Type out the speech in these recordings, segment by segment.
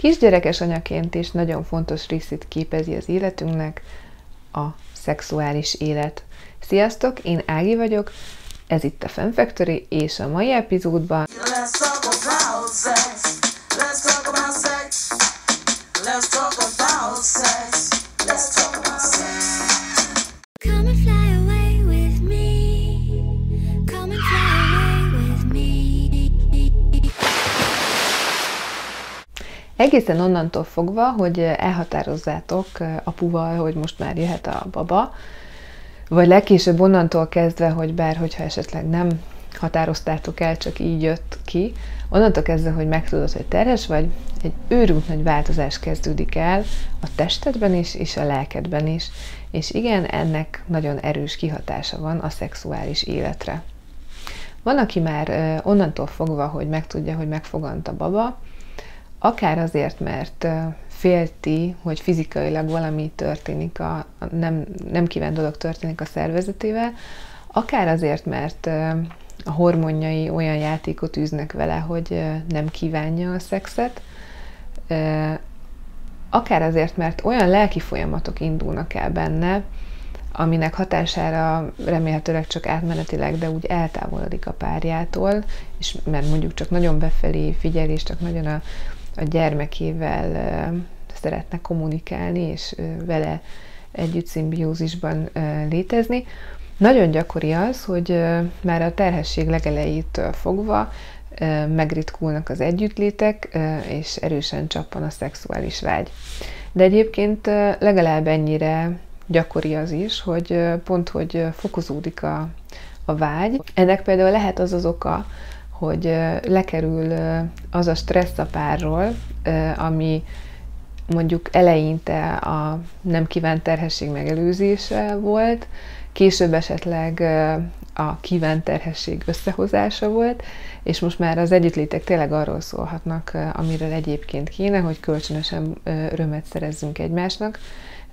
Kisgyerekes anyaként is nagyon fontos részét képezi az életünknek a szexuális élet. Sziasztok, én Ági vagyok, ez itt a Fem Factory, és a mai epizódban Egészen onnantól fogva, hogy elhatározzátok apuval, hogy most már jöhet a baba, vagy legkésőbb onnantól kezdve, hogy bár hogyha esetleg nem határoztátok el, csak így jött ki, onnantól kezdve, hogy megtudod, hogy terhes vagy, egy őrült nagy változás kezdődik el a testedben is, és a lelkedben is. És igen, ennek nagyon erős kihatása van a szexuális életre. Van, aki már onnantól fogva, hogy megtudja, hogy megfogant a baba, akár azért, mert félti, hogy fizikailag valami történik, a, nem, nem kívánt dolog történik a szervezetével, akár azért, mert a hormonjai olyan játékot űznek vele, hogy nem kívánja a szexet, akár azért, mert olyan lelki folyamatok indulnak el benne, aminek hatására remélhetőleg csak átmenetileg, de úgy eltávolodik a párjától, és mert mondjuk csak nagyon befelé figyel, és csak nagyon a, a gyermekével szeretne kommunikálni, és vele együtt szimbiózisban létezni. Nagyon gyakori az, hogy már a terhesség legelejétől fogva megritkulnak az együttlétek, és erősen csappan a szexuális vágy. De egyébként legalább ennyire gyakori az is, hogy pont, hogy fokozódik a, a vágy. Ennek például lehet az az oka, hogy lekerül az a stressz a párról, ami mondjuk eleinte a nem kívánt terhesség megelőzése volt, később esetleg a kívánt terhesség összehozása volt, és most már az együttlétek tényleg arról szólhatnak, amiről egyébként kéne, hogy kölcsönösen örömet szerezzünk egymásnak,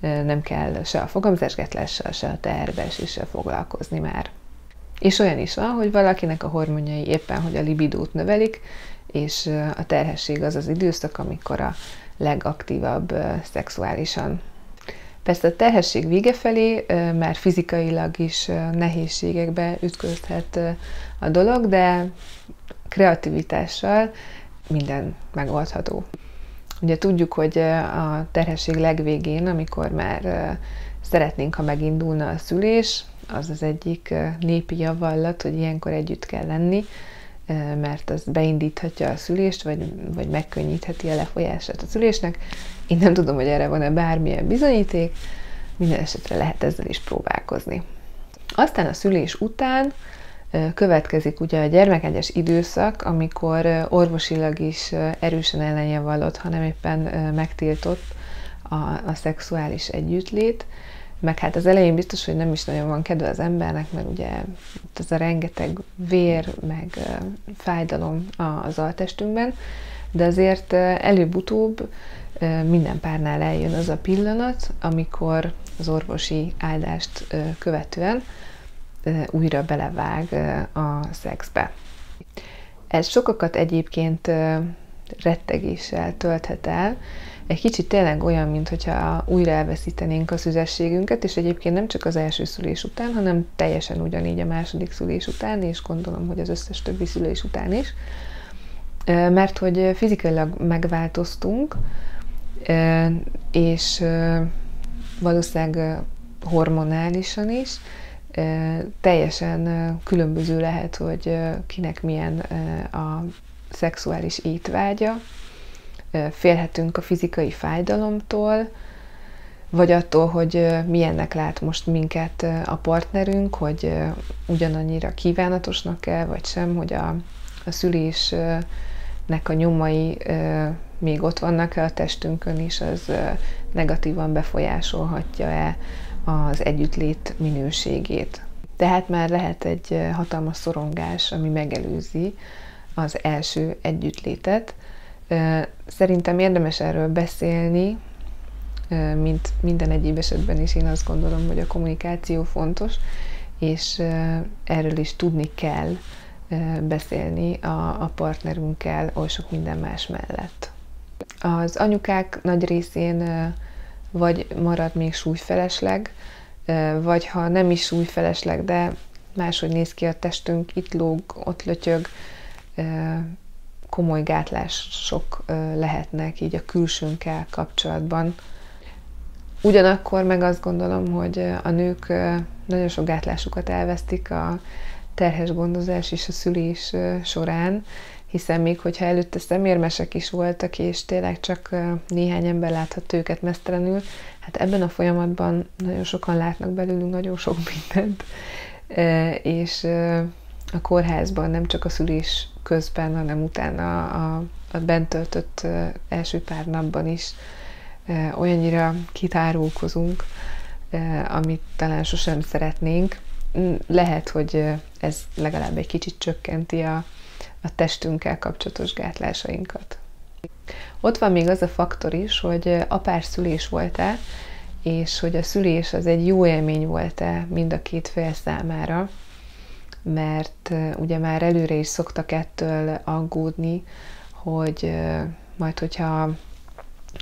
nem kell se a fogamzásgátlással, se a teherbeeséssel foglalkozni már. És olyan is van, hogy valakinek a hormonjai éppen, hogy a libidót növelik, és a terhesség az az időszak, amikor a legaktívabb szexuálisan. Persze a terhesség vége felé már fizikailag is nehézségekbe ütközhet a dolog, de kreativitással minden megoldható. Ugye tudjuk, hogy a terhesség legvégén, amikor már szeretnénk, ha megindulna a szülés, az az egyik népi javallat, hogy ilyenkor együtt kell lenni, mert az beindíthatja a szülést, vagy, vagy megkönnyítheti a lefolyását a szülésnek. Én nem tudom, hogy erre van-e bármilyen bizonyíték, minden esetre lehet ezzel is próbálkozni. Aztán a szülés után következik ugye a gyermekegyes időszak, amikor orvosilag is erősen ellenjavallott, hanem éppen megtiltott a, a szexuális együttlét, meg hát az elején biztos, hogy nem is nagyon van kedve az embernek, mert ugye ez a rengeteg vér, meg fájdalom az altestünkben, de azért előbb-utóbb minden párnál eljön az a pillanat, amikor az orvosi áldást követően újra belevág a szexbe. Ez sokakat egyébként rettegéssel tölthet el, egy kicsit tényleg olyan, mintha újra elveszítenénk a szüzességünket, és egyébként nem csak az első szülés után, hanem teljesen ugyanígy a második szülés után, és gondolom, hogy az összes többi szülés után is. Mert hogy fizikailag megváltoztunk, és valószínűleg hormonálisan is, teljesen különböző lehet, hogy kinek milyen a szexuális étvágya, félhetünk a fizikai fájdalomtól, vagy attól, hogy milyennek lát most minket a partnerünk, hogy ugyanannyira kívánatosnak-e, vagy sem, hogy a, a szülésnek a nyomai még ott vannak-e a testünkön is, az negatívan befolyásolhatja-e az együttlét minőségét. Tehát már lehet egy hatalmas szorongás, ami megelőzi az első együttlétet, Szerintem érdemes erről beszélni, mint minden egyéb esetben is én azt gondolom, hogy a kommunikáció fontos, és erről is tudni kell beszélni a, partnerünkkel oly sok minden más mellett. Az anyukák nagy részén vagy marad még súlyfelesleg, vagy ha nem is súlyfelesleg, de máshogy néz ki a testünk, itt lóg, ott lötyög, komoly gátlások lehetnek így a külsőnkkel kapcsolatban. Ugyanakkor meg azt gondolom, hogy a nők nagyon sok gátlásukat elvesztik a terhes gondozás és a szülés során, hiszen még hogyha előtte szemérmesek is voltak, és tényleg csak néhány ember láthat őket mesztelenül, hát ebben a folyamatban nagyon sokan látnak belőlünk nagyon sok mindent, és a kórházban nem csak a szülés közben, hanem utána a, a bent töltött első pár napban is olyannyira kitárulkozunk, amit talán sosem szeretnénk. Lehet, hogy ez legalább egy kicsit csökkenti a, a testünkkel kapcsolatos gátlásainkat. Ott van még az a faktor is, hogy apás szülés volt-e, és hogy a szülés az egy jó élmény volt-e mind a két fél számára, mert ugye már előre is szoktak ettől aggódni, hogy majd, hogyha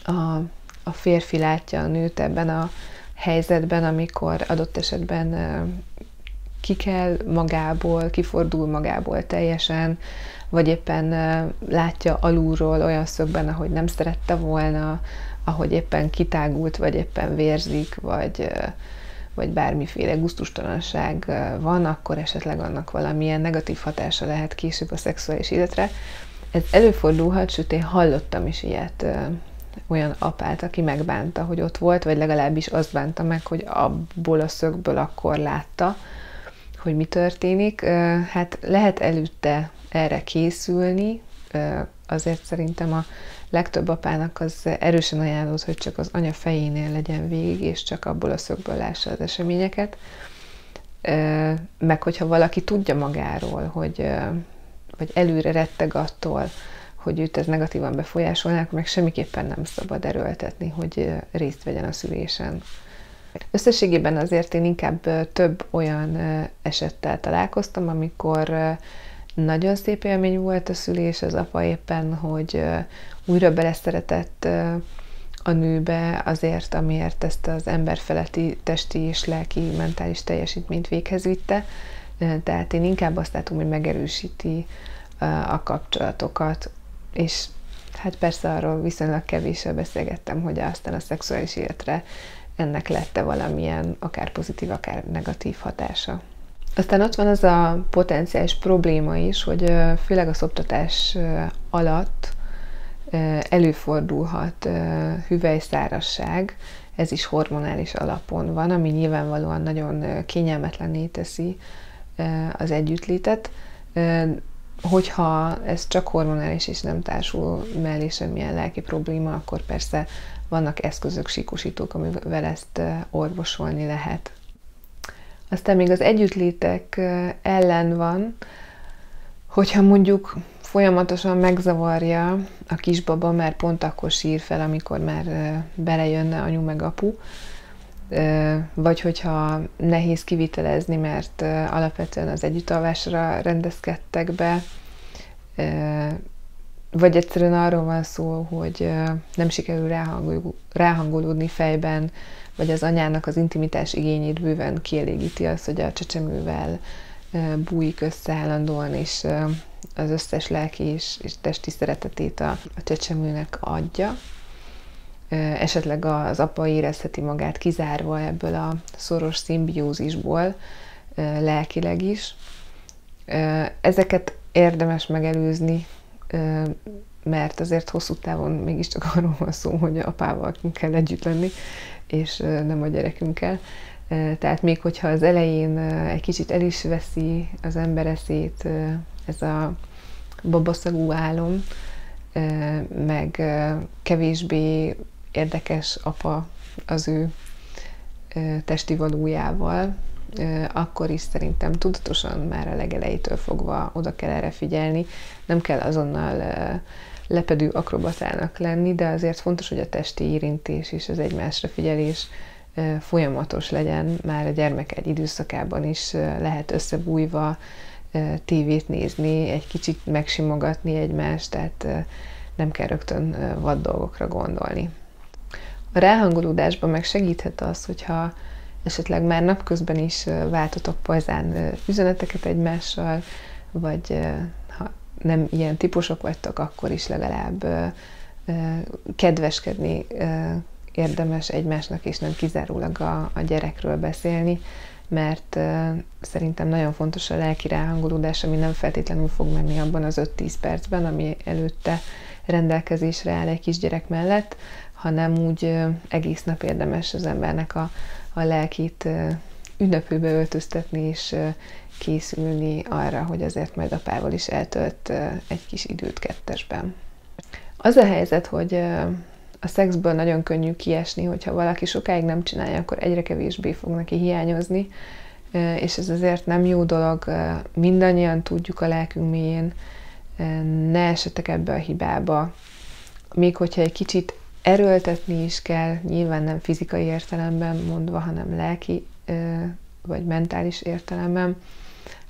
a, a férfi látja a nőt ebben a helyzetben, amikor adott esetben ki kell magából, kifordul magából teljesen, vagy éppen látja alulról olyan szögben, ahogy nem szerette volna, ahogy éppen kitágult, vagy éppen vérzik, vagy, vagy bármiféle guztustalanság van, akkor esetleg annak valamilyen negatív hatása lehet később a szexuális életre. Ez előfordulhat, sőt én hallottam is ilyet olyan apát, aki megbánta, hogy ott volt, vagy legalábbis azt bánta meg, hogy abból a szögből akkor látta, hogy mi történik. Hát lehet előtte erre készülni, azért szerintem a legtöbb apának az erősen ajánlott, hogy csak az anya fejénél legyen végig, és csak abból a szögből lássa az eseményeket. Meg hogyha valaki tudja magáról, hogy vagy előre retteg attól, hogy őt ez negatívan befolyásolnák, meg semmiképpen nem szabad erőltetni, hogy részt vegyen a szülésen. Összességében azért én inkább több olyan esettel találkoztam, amikor nagyon szép élmény volt a szülés, az apa éppen, hogy újra beleszeretett a nőbe azért, amiért ezt az emberfeletti testi és lelki, mentális teljesítményt véghez vitte. Tehát én inkább azt látom, hogy megerősíti a kapcsolatokat, és hát persze arról viszonylag kevéssel beszélgettem, hogy aztán a szexuális életre ennek lette valamilyen akár pozitív, akár negatív hatása. Aztán ott van az a potenciális probléma is, hogy főleg a szoptatás alatt előfordulhat hüvelyszárasság, ez is hormonális alapon van, ami nyilvánvalóan nagyon kényelmetlenné teszi az együttlétet. Hogyha ez csak hormonális és nem társul mellé semmilyen lelki probléma, akkor persze vannak eszközök, síkosítók, amivel ezt orvosolni lehet. Aztán még az együttlétek ellen van, hogyha mondjuk folyamatosan megzavarja a kisbaba, mert pont akkor sír fel, amikor már belejönne anyu meg apu, vagy hogyha nehéz kivitelezni, mert alapvetően az együttalvásra rendezkedtek be, vagy egyszerűen arról van szó, hogy nem sikerül ráhangolódni fejben, vagy az anyának az intimitás igényét bőven kielégíti az, hogy a csecsemővel bújik össze állandóan, és az összes lelki és, és testi szeretetét a, a csecsemőnek adja. Esetleg az apa érezheti magát kizárva ebből a szoros szimbiózisból, lelkileg is. Ezeket érdemes megelőzni, mert azért hosszú távon mégiscsak arról van szó, hogy apával kell együtt lenni, és nem a gyerekünkkel. Tehát még hogyha az elején egy kicsit el is veszi az ember eszét ez a babaszagú álom, meg kevésbé érdekes apa az ő testi valójával, akkor is szerintem tudatosan már a legelejétől fogva oda kell erre figyelni. Nem kell azonnal lepedő akrobatának lenni, de azért fontos, hogy a testi érintés és az egymásra figyelés folyamatos legyen. Már a gyermek egy időszakában is lehet összebújva tévét nézni, egy kicsit megsimogatni egymást, tehát nem kell rögtön vad dolgokra gondolni. A ráhangolódásban meg segíthet az, hogyha esetleg már napközben is váltotok pajzán üzeneteket egymással, vagy nem ilyen típusok vagytok, akkor is legalább kedveskedni érdemes egymásnak, és nem kizárólag a, a gyerekről beszélni, mert szerintem nagyon fontos a lelki ráhangolódás, ami nem feltétlenül fog menni abban az 5-10 percben, ami előtte rendelkezésre áll egy kisgyerek mellett, hanem úgy egész nap érdemes az embernek a, a lelkét ünnepőbe öltöztetni, és készülni arra, hogy azért majd apával is eltölt egy kis időt kettesben. Az a helyzet, hogy a szexből nagyon könnyű kiesni, hogyha valaki sokáig nem csinálja, akkor egyre kevésbé fog neki hiányozni, és ez azért nem jó dolog, mindannyian tudjuk a lelkünk mélyén, ne esetek ebbe a hibába. Még hogyha egy kicsit erőltetni is kell, nyilván nem fizikai értelemben mondva, hanem lelki vagy mentális értelemben,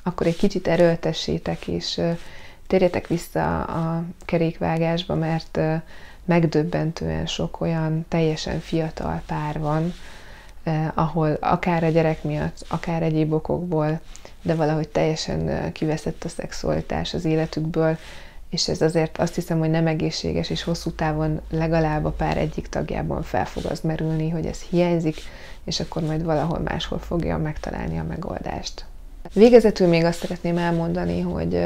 akkor egy kicsit erőltessétek, és térjetek vissza a kerékvágásba, mert megdöbbentően sok olyan teljesen fiatal pár van, ahol akár a gyerek miatt, akár egyéb okokból, de valahogy teljesen kiveszett a szexualitás az életükből, és ez azért azt hiszem, hogy nem egészséges, és hosszú távon legalább a pár egyik tagjában fel fog az merülni, hogy ez hiányzik, és akkor majd valahol máshol fogja megtalálni a megoldást. Végezetül még azt szeretném elmondani, hogy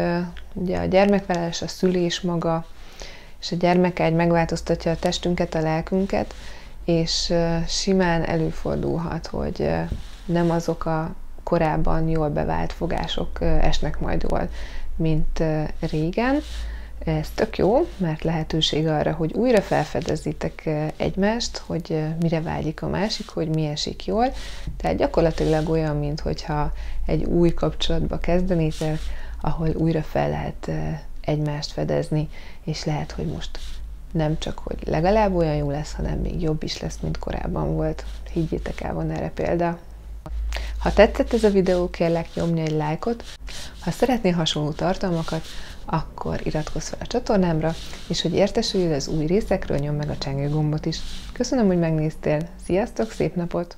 ugye a gyermekvállalás, a szülés maga, és a gyermekágy megváltoztatja a testünket, a lelkünket, és simán előfordulhat, hogy nem azok a korábban jól bevált fogások esnek majd jól, mint régen, ez tök jó, mert lehetőség arra, hogy újra felfedezitek egymást, hogy mire vágyik a másik, hogy mi esik jól. Tehát gyakorlatilag olyan, mintha egy új kapcsolatba kezdenétek, ahol újra fel lehet egymást fedezni, és lehet, hogy most nem csak, hogy legalább olyan jó lesz, hanem még jobb is lesz, mint korábban volt. Higgyétek el, van erre példa. Ha tetszett ez a videó, kérlek nyomni egy lájkot. Ha szeretnél hasonló tartalmakat, akkor iratkozz fel a csatornámra, és hogy értesülj az új részekről, nyom meg a csengő gombot is. Köszönöm, hogy megnéztél, sziasztok, szép napot!